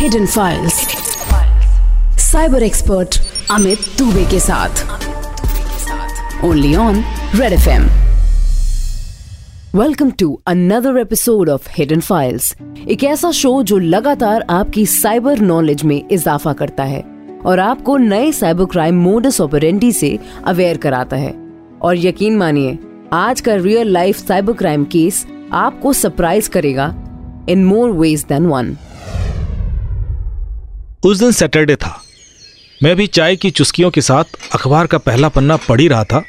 Hidden files cyber expert Amit Dubey के साथ. Only on red F M welcome to another episode of hidden files एक ऐसा show जो लगातार आपकी साइबर नॉलेज में इजाफा करता है और आपको नए साइबर क्राइम मोडस ऑपरेंडी से अवेयर कराता है। और यकीन मानिए, आज का real life cyber crime case आपको सरप्राइज़ करेगा in more ways than one उस दिन सैटरडे था। मैं भी चाय की चुस्कियों के साथ अखबार का पहला पन्ना पढ़ ही रहा था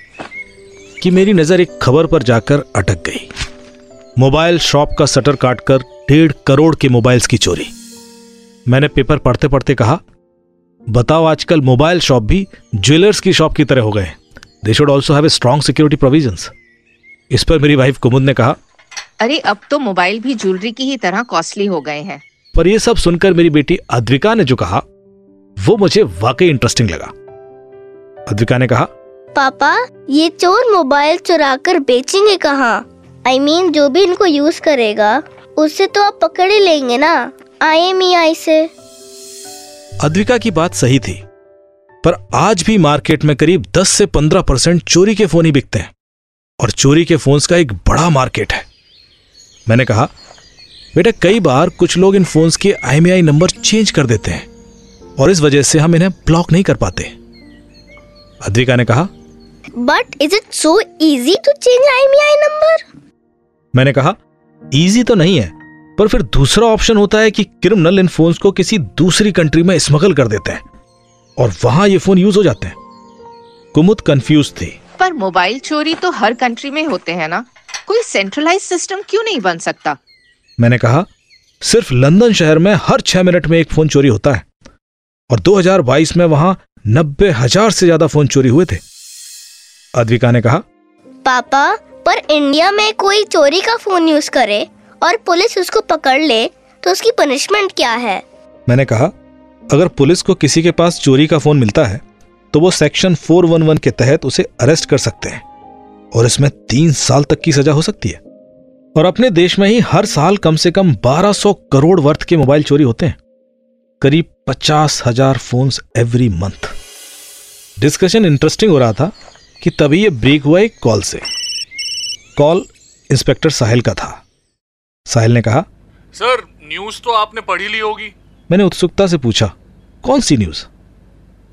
कि मेरी नज़र एक खबर पर जाकर अटक गई। मोबाइल शॉप का शटर काटकर डेढ़ करोड़ के मोबाइल्स की चोरी। मैंने पेपर पढ़ते पढ़ते कहा, बताओ आजकल मोबाइल शॉप भी ज्वेलर्स की शॉप की तरह हो गए they should also have a strong security provisions इस पर मेरी वाइफ कुमुद ने कहा, अरे, अब तो मोबाइल भी ज्वेलरी की ही तरह कॉस्टली हो गए हैं। पर यह सब सुनकर मेरी बेटी अद्विका ने जो कहा वो मुझे वाकई इंटरेस्टिंग लगा। अद्विका ने कहा पापा ये चोर मोबाइल चुरा कर बेचेंगे कहाँ? आई I मीन mean, जो भी इनको यूज़ करेगा उससे तो आप पकड़ ही लेंगे ना? आई एम आई से अद्विका की बात सही थी पर आज भी मार्केट में करीब 10 से 15 परसेंट चोरी के फ़ोन ही बिकते हैं और चोरी के फोन्स का एक बड़ा मार्केट है। मैंने कहा बेटा कई बार कुछ लोग इन फोन्स के आई नंबर चेंज कर देते हैं और इस वजह से हम इन्हें ब्लॉक नहीं कर पाते। अद्विका ने कहा but is it so easy to change I number मैंने कहा इजी तो नहीं है पर फिर दूसरा ऑप्शन होता है कि क्रिमिनल इन फोन्स को किसी दूसरी कंट्री में स्मगल कर देते हैं और वहाँ ये फ़ोन यूज़ हो जाते हैं। कुमुद कंफ्यूज थी। पर मोबाइल चोरी तो हर कंट्री में होते हैं ना। कोई सेंट्रलाइज सिस्टम क्यों नहीं बन सकता? मैंने कहा सिर्फ़ लंदन शहर में हर छह मिनट में एक फ़ोन चोरी होता है। और 2022 में वहाँ नब्बे हज़ार से ज़्यादा फ़ोन चोरी हुए थे। अद्विका ने कहा पापा पर इंडिया में कोई चोरी का फ़ोन यूज़ करे और पुलिस उसको पकड़ ले तो उसकी पनिशमेंट क्या है? मैंने कहा अगर पुलिस को किसी के पास चोरी का फ़ोन मिलता है तो वो सेक्शन 411 के तहत उसे अरेस्ट कर सकते हैं। और इसमें तीन साल तक की सजा हो सकती है। और अपने देश में ही हर साल कम से कम 1200 करोड़ वर्थ के मोबाइल चोरी होते हैं। करीब पचास हज़ार phone every month discussion interesting हो रहा था कि तभी ये ब्रेक हुआ एक कॉल से। कॉल इंस्पेक्टर साहिल का था। साहिल ने कहा सर न्यूज़ तो आपने पढ़ी ली होगी। मैंने उत्सुकता से पूछा कौन सी न्यूज़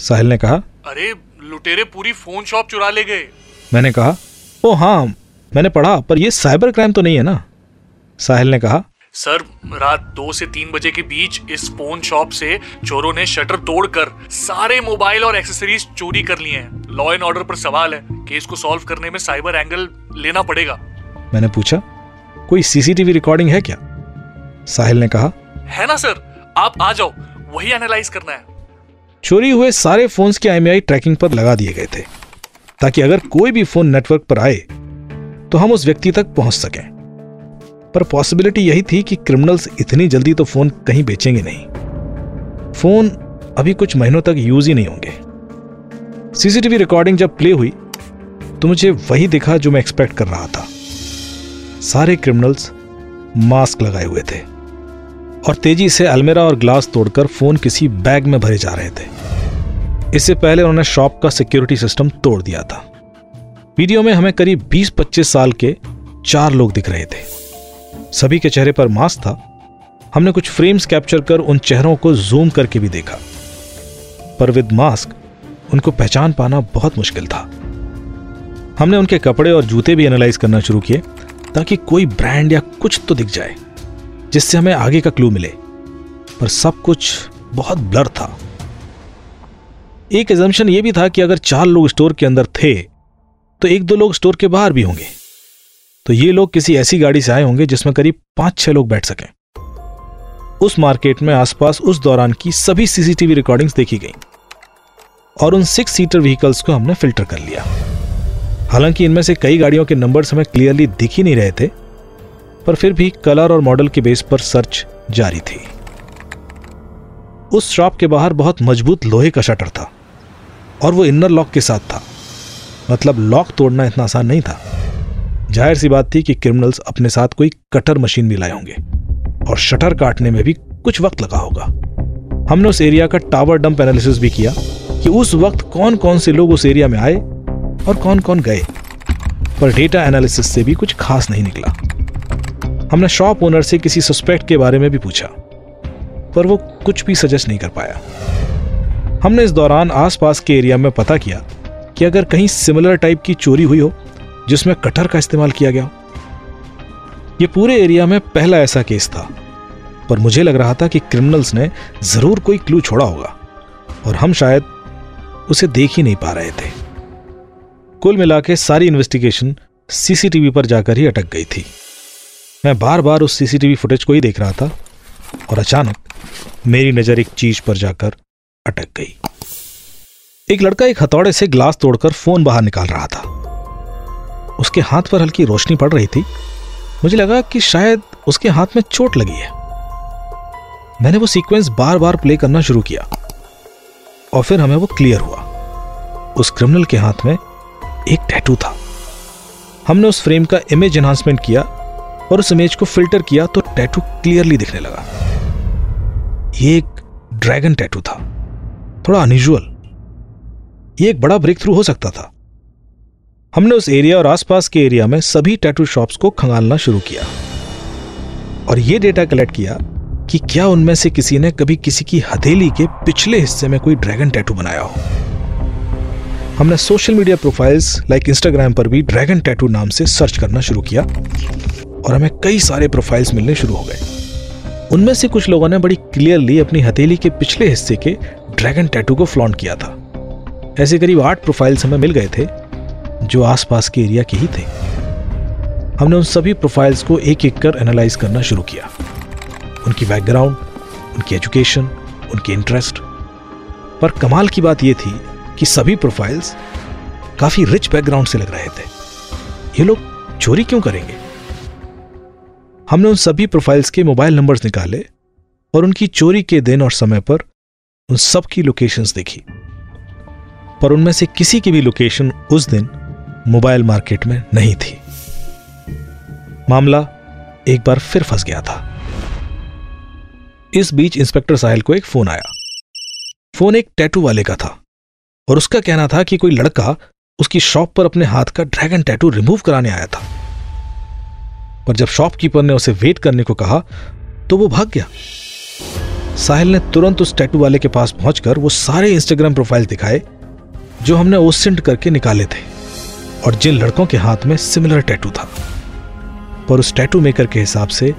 साहिल ने कहा अरे लुटेरे पूरी फ़ोन शॉप चुरा ले गए। मैंने कहा ओ हाँ मैंने पढ़ा पर यह साइबर क्राइम तो नहीं है ना? साहिल ने कहा। सर रात दो से तीन बजे के बीच इस फ़ोन शॉप से चोरों ने शटर तोड़कर सारे मोबाइल और एक्सेसरीज चोरी कर लिए हैं। लॉ एंड ऑर्डर पर सवाल है केस को सॉल्व करने में साइबर एंगल लेना पड़ेगा। मैंने पूछा कोई सीसीटीवी रिकॉर्डिंग है क्या? साहिल ने कहा। है ना सर आप आ जाओ वही एनालाइज करना है। चोरी हुए सारे फोन्स के आई ट्रैकिंग पर लगा दिए गए थे ताकि अगर कोई भी फ़ोन नेटवर्क पर आए तो हम उस व्यक्ति तक पहुँच सकें। पर पॉसिबिलिटी यही थी कि क्रिमिनल्स इतनी जल्दी तो फ़ोन कहीं बेचेंगे नहीं। फ़ोन अभी कुछ महीनों तक यूज़ ही नहीं होंगे। सीसीटीवी रिकॉर्डिंग जब प्ले हुई तो मुझे वही दिखा जो मैं एक्सपेक्ट कर रहा था। सारे क्रिमिनल्स मास्क लगाए हुए थे और तेज़ी से अलमेरा और ग्लास तोड़कर फ़ोन किसी बैग में भरे जा रहे थे। इससे पहले उन्होंने शॉप का सिक्योरिटी सिस्टम तोड़ दिया था। वीडियो में हमें करीब 20-25 साल के चार लोग दिख रहे थे। सभी के चेहरे पर मास्क था। हमने कुछ फ्रेम्स कैप्चर कर उन चेहरों को जूम करके भी देखा। पर विद मास्क, उनको पहचान पाना बहुत मुश्किल था। हमने उनके कपड़े और जूते भी एनालाइज करना शुरू किए, ताकि कोई ब्रांड या कुछ तो दिख जाए, जिससे हमें आगे का क्लू मिले। पर सब कुछ बहुत ब्लर था। एक एजम्पन यह भी था कि अगर चार लोग स्टोर के अंदर थे तो एक दो लोग स्टोर के बाहर भी होंगे। तो ये लोग किसी ऐसी गाड़ी से आए होंगे जिसमें करीब पाँच छह लोग बैठ सकें। उस मार्केट में आसपास उस दौरान की सभी सीसीटीवी रिकॉर्डिंग्स देखी गई और उन सिक्स सीटर व्हीकल्स को हमने फ़िल्टर कर लिया। हालाँकि इनमें से कई गाड़ियों के नंबर्स हमें क्लियरली दिख ही नहीं रहे थे, पर फिर भी कलर और मॉडल के बेस पर सर्च जारी थी। उस शॉप के बाहर बहुत मज़बूत लोहे का शटर था और वो इनर लॉक के साथ था। मतलब लॉक तोड़ना इतना आसान नहीं था। ज़ाहिर सी बात थी कि क्रिमिनल्स अपने साथ कोई कटर मशीन भी लाए होंगे, और शटर काटने में भी कुछ वक्त लगा होगा। हमने उस एरिया का टावर डंप एनालिसिस भी किया कि उस वक्त कौन कौन से लोग उस एरिया में आए और कौन कौन गए, पर डेटा एनालिसिस से भी कुछ खास नहीं निकला। हमने शॉप ओनर से किसी सस्पेक्ट के बारे में भी पूछा, पर वो कुछ भी सजेस्ट नहीं कर पाया। हमने इस दौरान आसपास के एरिया में पता किया कि अगर कहीं सिमिलर टाइप की चोरी हुई हो, जिसमें कटर का इस्तेमाल किया गया हो। ये पूरे एरिया में पहला ऐसा केस था। पर मुझे लग रहा था कि क्रिमिनल्स ने ज़रूर कोई क्लू छोड़ा होगा, और हम शायद उसे देख ही नहीं पा रहे थे। कुल मिला के सारी इन्वेस्टिगेशन सीसीटीवी पर जाकर ही अटक गई थी। मैं बार बार उस सीसीटीवी फुटेज को ही देख रहा था, और अचानक मेरी नज़र एक चीज़ पर जाकर अटक गई। एक लड़का एक हथौड़े से ग्लास तोड़कर फ़ोन बाहर निकाल रहा था। उसके हाथ पर हल्की रोशनी पड़ रही थी। मुझे लगा कि शायद उसके हाथ में चोट लगी है। मैंने वो सीक्वेंस बार बार प्ले करना शुरू किया। और फिर हमें वो क्लियर हुआ। उस क्रिमिनल के हाथ में एक टैटू था। हमने उस फ्रेम का इमेज एनहांसमेंट किया और उस इमेज को फ़िल्टर किया तो टैटू क्लियरली दिखने लगा। ये एक ड्रैगन टैटू था। थोड़ा अनयूजुअल ये एक बड़ा ब्रेक थ्रू हो सकता था। हमने उस एरिया और आसपास के एरिया में सभी टैटू शॉप्स को खंगालना शुरू किया। और यह डेटा कलेक्ट किया कि क्या उनमें से किसी ने कभी किसी की हथेली के पिछले हिस्से में कोई ड्रैगन टैटू बनाया हो। हमने social media profiles like Instagram पर भी ड्रैगन टैटू नाम से सर्च करना शुरू किया और हमें कई सारे प्रोफाइल्स मिलने शुरू हो गए। उनमें से कुछ लोगों ने बड़ी क्लियरली अपनी हथेली के पिछले हिस्से के ड्रैगन टैटू को फ्लॉन्ट किया था। ऐसे करीब आठ प्रोफाइल्स हमें मिल गए थे, जो आसपास के एरिया के ही थे। हमने उन सभी प्रोफाइल्स को एक एक कर एनालाइज करना शुरू किया। उनकी बैकग्राउंड, उनकी एजुकेशन, उनके इंटरेस्ट। पर कमाल की बात यह थी कि सभी प्रोफाइल्स काफ़ी रिच बैकग्राउंड से लग रहे थे। ये लोग चोरी क्यों करेंगे? हमने उन सभी प्रोफाइल्स के मोबाइल नंबर्स निकाले और उनकी चोरी के दिन और समय पर उन सब की लोकेशंस देखी। पर उनमें से किसी की भी लोकेशन उस दिन मोबाइल मार्केट में नहीं थी। मामला एक बार फिर फंस गया था। इस बीच इंस्पेक्टर साहिल को एक फ़ोन आया। फ़ोन एक टैटू वाले का था और उसका कहना था कि कोई लड़का उसकी शॉप पर अपने हाथ का ड्रैगन टैटू रिमूव कराने आया था। पर जब शॉपकीपर ने उसे वेट करने को कहा तो वो भाग गया। साहिल ने तुरंत उस टैटू वाले के पास पहुंचकर वो सारे इंस्टाग्राम प्रोफ़ाइल दिखाए जो हमने ओसेंट करके निकाले थे, और जिन लड़कों के हाथ में सिमिलर टैटू था। पर उस टैटू मेकर के हिसाब से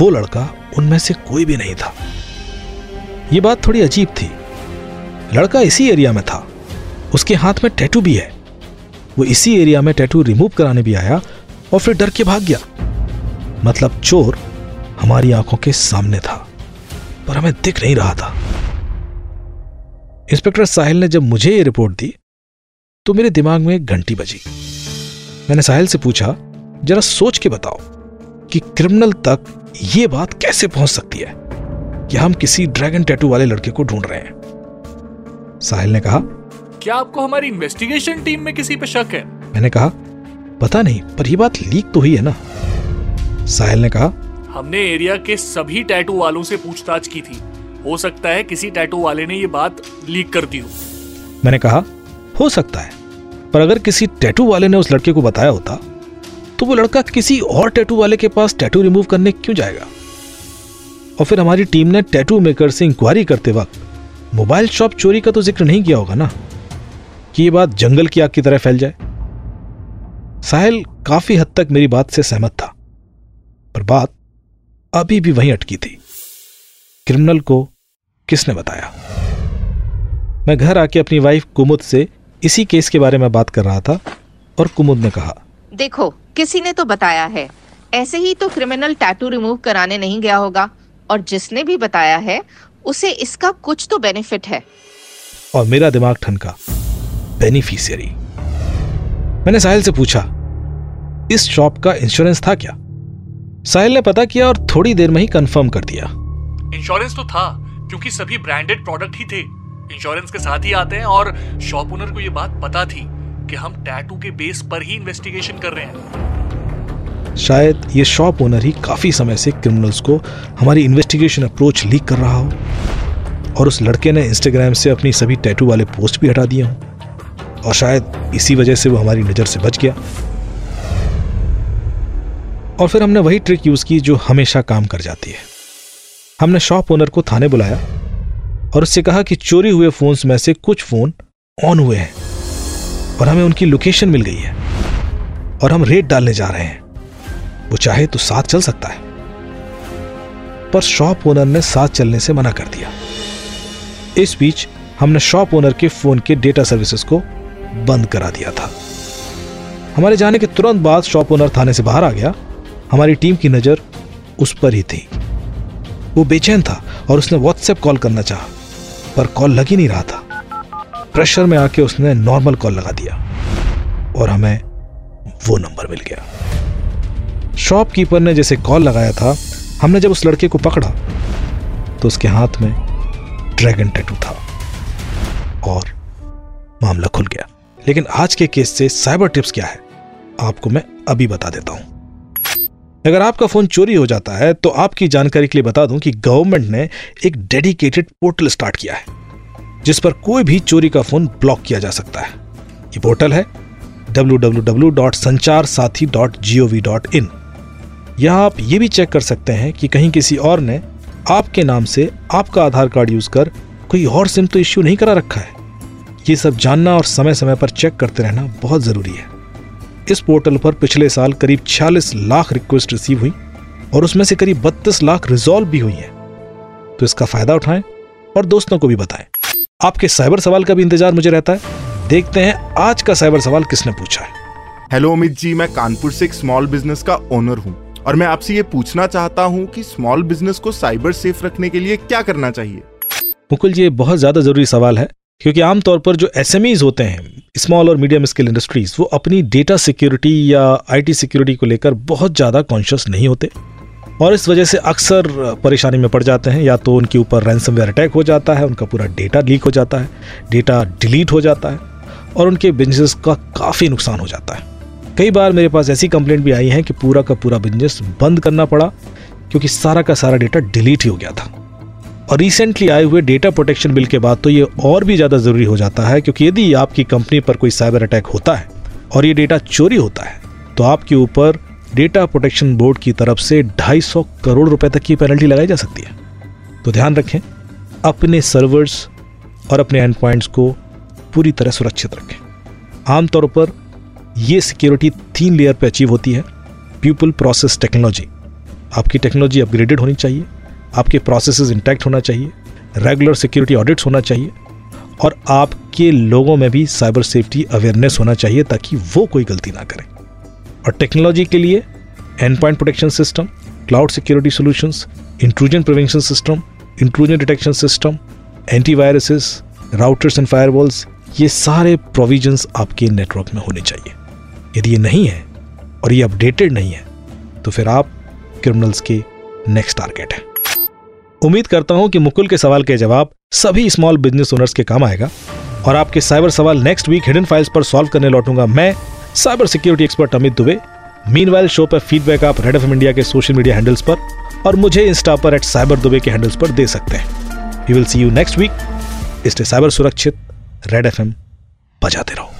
वो लड़का उनमें से कोई भी नहीं था। यह बात थोड़ी अजीब थी। लड़का इसी एरिया में था। उसके हाथ में टैटू भी है। वो इसी एरिया में टैटू रिमूव कराने भी आया, और फिर डर के भाग गया। मतलब चोर हमारी आँखों के सामने था, पर हमें दिख नहीं रहा था। इंस्पेक्टर साहिल ने जब मुझे ये रिपोर्ट दी तो मेरे दिमाग में एक घंटी बजी। मैंने साहिल से पूछा जरा सोच के बताओ कि क्रिमिनल तक ये बात कैसे पहुँच सकती है कि हम किसी ड्रैगन टैटू वाले लड़के को ढूंढ रहे हैं? साहिल ने कहा क्या आपको हमारी इन्वेस्टिगेशन टीम में किसी पे शक है? मैंने कहा पता नहीं पर यह बात लीक तो हुई है ना? साहिल ने कहा हमने एरिया के सभी टैटू वालों से पूछताछ की थी। हो सकता है किसी टैटू वाले ने ये बात लीक कर दी हो। मैंने कहा हो सकता है पर अगर किसी टैटू वाले ने उस लड़के को बताया होता तो वो लड़का किसी और टैटू वाले के पास टैटू रिमूव करने क्यों जाएगा? और फिर हमारी टीम ने टैटू मेकर से इंक्वायरी करते वक्त मोबाइल शॉप चोरी का तो ज़िक्र नहीं किया होगा ना? कि ये बात जंगल की आग की तरह फैल जाए? साहिल काफ़ी हद तक मेरी बात से सहमत था, पर बात अभी भी वहीं अटकी थी। क्रिमिनल को किसने बताया? मैं घर आके अपनी वाइफ कुमुद से इसी केस के बारे में बात कर रहा था और कुमुद ने कहा देखो किसी ने तो बताया है। ऐसे ही तो क्रिमिनल टैटू रिमूव कराने नहीं गया होगा। और जिसने भी बताया है उसे इसका कुछ तो बेनिफिट है। और मेरा दिमाग ठनका बेनिफिशियरी? मैंने साहिल से पूछा इस शॉप का इंश्योरेंस था क्या? साहिल ने पता किया और थोड़ी देर में ही कंफर्म कर दिया। इंश्योरेंस तो था क्योंकि सभी ब्रांडेड प्रोडक्ट ही थे। इंश्योरेंस के साथ ही आते हैं और शॉप ओनर को ये बात पता थी कि हम टैटू के बेस पर ही इन्वेस्टिगेशन कर रहे हैं। शायद ये शॉप ओनर ही काफ़ी समय से क्रिमिनल्स को हमारी इन्वेस्टिगेशन अप्रोच लीक कर रहा हो और उस लड़के ने इंस्टाग्राम से अपनी सभी टैटू वाले पोस्ट भी हटा दिए हों और शायद इसी वजह से वो हमारी नज़र से बच गया। और फिर हमने वही ट्रिक यूज़ की जो हमेशा काम कर जाती है। हमने शॉप ओनर को थाने बुलाया और उससे कहा कि चोरी हुए फोन्स में से कुछ फ़ोन ऑन हुए हैं और हमें उनकी लोकेशन मिल गई है और हम रेट डालने जा रहे हैं। वो चाहे तो साथ चल सकता है। पर शॉप ओनर ने साथ चलने से मना कर दिया। इस बीच हमने शॉप ओनर के फ़ोन के डेटा सर्विसेज़ को बंद करा दिया था। हमारे जाने के तुरंत बाद शॉप ओनर थाने से बाहर आ गया। हमारी टीम की नज़र उस पर ही थी। वो बेचैन था और उसने व्हाट्सएप कॉल करना चाहा। पर कॉल लग ही नहीं रहा था। प्रेशर में आके उसने नॉर्मल कॉल लगा दिया और हमें वो नंबर मिल गया। शॉपकीपर ने जैसे कॉल लगाया था, हमने जब उस लड़के को पकड़ा तो उसके हाथ में ड्रैगन टैटू था और मामला खुल गया। लेकिन आज के केस से साइबर टिप्स क्या है, आपको मैं अभी बता देता हूँ। अगर आपका फ़ोन चोरी हो जाता है तो आपकी जानकारी के लिए बता दूँ कि गवर्नमेंट ने एक डेडिकेटेड पोर्टल स्टार्ट किया है, जिस पर कोई भी चोरी का फ़ोन ब्लॉक किया जा सकता है। ये पोर्टल है www.sancharsaathi.gov.in यहाँ आप ये भी चेक कर सकते हैं कि कहीं किसी और ने आपके नाम से आपका आधार कार्ड यूज़ कर कोई और सिम तो इश्यू नहीं करा रखा है। ये सब जानना और समय समय पर चेक करते रहना बहुत ज़रूरी है। इस पोर्टल पर पिछले साल करीब 46 लाख रिक्वेस्ट रिसीव हुई और उसमें से करीब 32 लाख रिजॉल्व भी हुई हैं। तो इसका फ़ायदा उठाएँ और दोस्तों को भी बताएँ। आपके साइबर सवाल का भी इंतज़ार मुझे रहता है। देखते हैं आज का साइबर सवाल किसने पूछा है। हेलो अमित जी मैं कानपुर से एक स्मॉल बिज़नेस का ओनर हूँ और मैं आपसे ये पूछना चाहता हूँ कि स्मॉल बिज़नेस को साइबर सेफ़ रखने के लिए क्या करना चाहिए? मुकुल जी बहुत ज़्यादा ज़रूरी सवाल है। क्योंकि आमतौर पर जो एस होते हैं स्मॉल और मीडियम स्केल इंडस्ट्रीज़ वो अपनी डेटा सिक्योरिटी या आईटी सिक्योरिटी को लेकर बहुत ज़्यादा कॉन्शियस नहीं होते। और इस वजह से अक्सर परेशानी में पड़ जाते हैं, या तो उनके ऊपर रैंसमवेयर अटैक हो जाता है, उनका पूरा डेटा लीक हो जाता है डेटा डिलीट हो जाता है, और उनके बिज़नेस का काफ़ी नुकसान हो जाता है। कई बार मेरे पास ऐसी कंप्लेंट भी आई है कि पूरा का पूरा बिज़नेस बंद करना पड़ा, क्योंकि सारा का सारा डेटा डिलीट ही हो गया था। और रिसेंटली आए हुए डेटा प्रोटेक्शन बिल के बाद तो ये और भी ज़्यादा ज़रूरी हो जाता है, क्योंकि यदि आपकी कंपनी पर कोई साइबर अटैक होता है और ये डेटा चोरी होता है तो आपके ऊपर डेटा प्रोटेक्शन बोर्ड की तरफ़ से 250 करोड़ रुपए तक की पेनल्टी लगाई जा सकती है। तो ध्यान रखें, अपने सर्वर्स और अपने एंड पॉइंट्स को पूरी तरह सुरक्षित रखें। आमतौर पर यह सिक्योरिटी तीन लेयर पर अचीव होती है पीपल प्रोसेस टेक्नोलॉजी आपकी टेक्नोलॉजी अपग्रेडेड होनी चाहिए आपके प्रोसेस इंटैक्ट होना चाहिए रेगुलर सिक्योरिटी ऑडिट्स होना चाहिए, और आपके लोगों में भी साइबर सेफ्टी अवेयरनेस होना चाहिए ताकि वो कोई गलती ना करें। और टेक्नोलॉजी के लिए end point protection system cloud security solutions intrusion prevention system intrusion detection system antiviruses routers and firewalls ये सारे प्रोविजंस आपके नेटवर्क में होने चाहिए। यदि ये नहीं है और ये अपडेटेड नहीं है तो फिर आप क्रिमिनल्स के नेक्स्ट टारगेट हैं। उम्मीद करता हूँ कि मुकुल के सवाल के जवाब सभी स्मॉल बिज़नेस ओनर्स के काम आएगा और आपके साइबर सवाल नेक्स्ट वीक हिडन फाइल्स पर सॉल्व करने लौटूँगा मैं cyber security expert Amit Dubey. Mean show पर फीडबैक आप रेड एफएम इंडिया के सोशल मीडिया हैंडल्स पर और मुझे इंस्टा पर एट साइबर दुबे के हैंडल्स पर दे सकते हैं। We will see you next week इसलिए साइबर सुरक्षित। रेड एफएम बजाते रहो।